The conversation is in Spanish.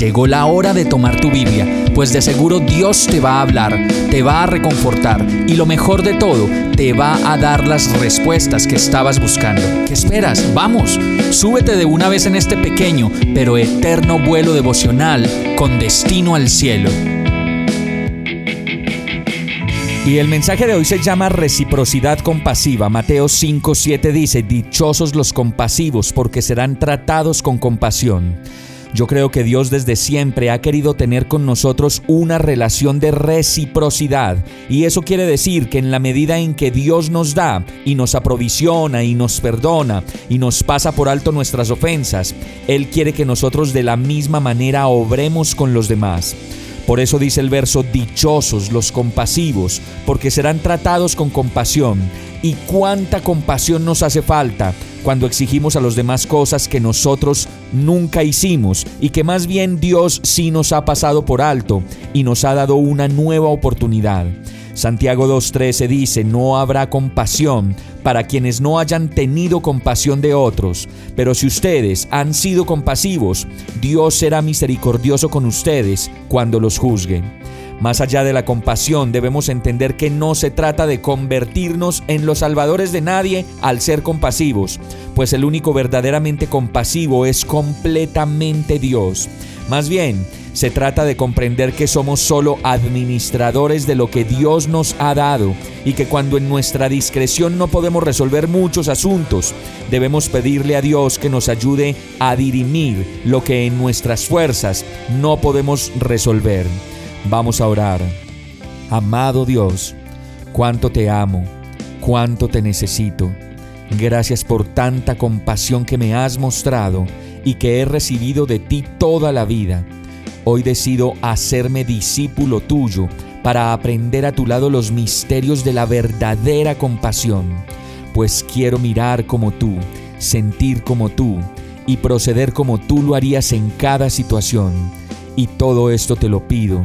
Llegó la hora de tomar tu Biblia, pues de seguro Dios te va a hablar, te va a reconfortar y lo mejor de todo, te va a dar las respuestas que estabas buscando. ¿Qué esperas? Vamos, súbete de una vez en este pequeño pero eterno vuelo devocional con destino al cielo. Y el mensaje de hoy se llama reciprocidad compasiva. Mateo 5:7 dice, Dichosos los compasivos, porque serán tratados con compasión. Yo creo que Dios desde siempre ha querido tener con nosotros una relación de reciprocidad. Y eso quiere decir que en la medida en que Dios nos da y nos aprovisiona y nos perdona y nos pasa por alto nuestras ofensas, Él quiere que nosotros de la misma manera obremos con los demás. Por eso dice el verso, dichosos los compasivos, porque serán tratados con compasión. ¿Y cuánta compasión nos hace falta cuando exigimos a los demás cosas que nosotros nunca hicimos y que más bien Dios sí nos ha pasado por alto y nos ha dado una nueva oportunidad? Santiago 2.13 dice, no habrá compasión para quienes no hayan tenido compasión de otros, pero si ustedes han sido compasivos, Dios será misericordioso con ustedes cuando los juzguen. Más allá de la compasión, debemos entender que no se trata de convertirnos en los salvadores de nadie al ser compasivos, pues el único verdaderamente compasivo es completamente Dios. Más bien, se trata de comprender que somos solo administradores de lo que Dios nos ha dado y que cuando en nuestra discreción no podemos resolver muchos asuntos, debemos pedirle a Dios que nos ayude a dirimir lo que en nuestras fuerzas no podemos resolver. Vamos a orar. Amado Dios, cuánto te amo, cuánto te necesito. Gracias por tanta compasión que me has mostrado y que he recibido de ti toda la vida. Hoy decido hacerme discípulo tuyo para aprender a tu lado los misterios de la verdadera compasión, pues quiero mirar como tú, sentir como tú y proceder como tú lo harías en cada situación. Y todo esto te lo pido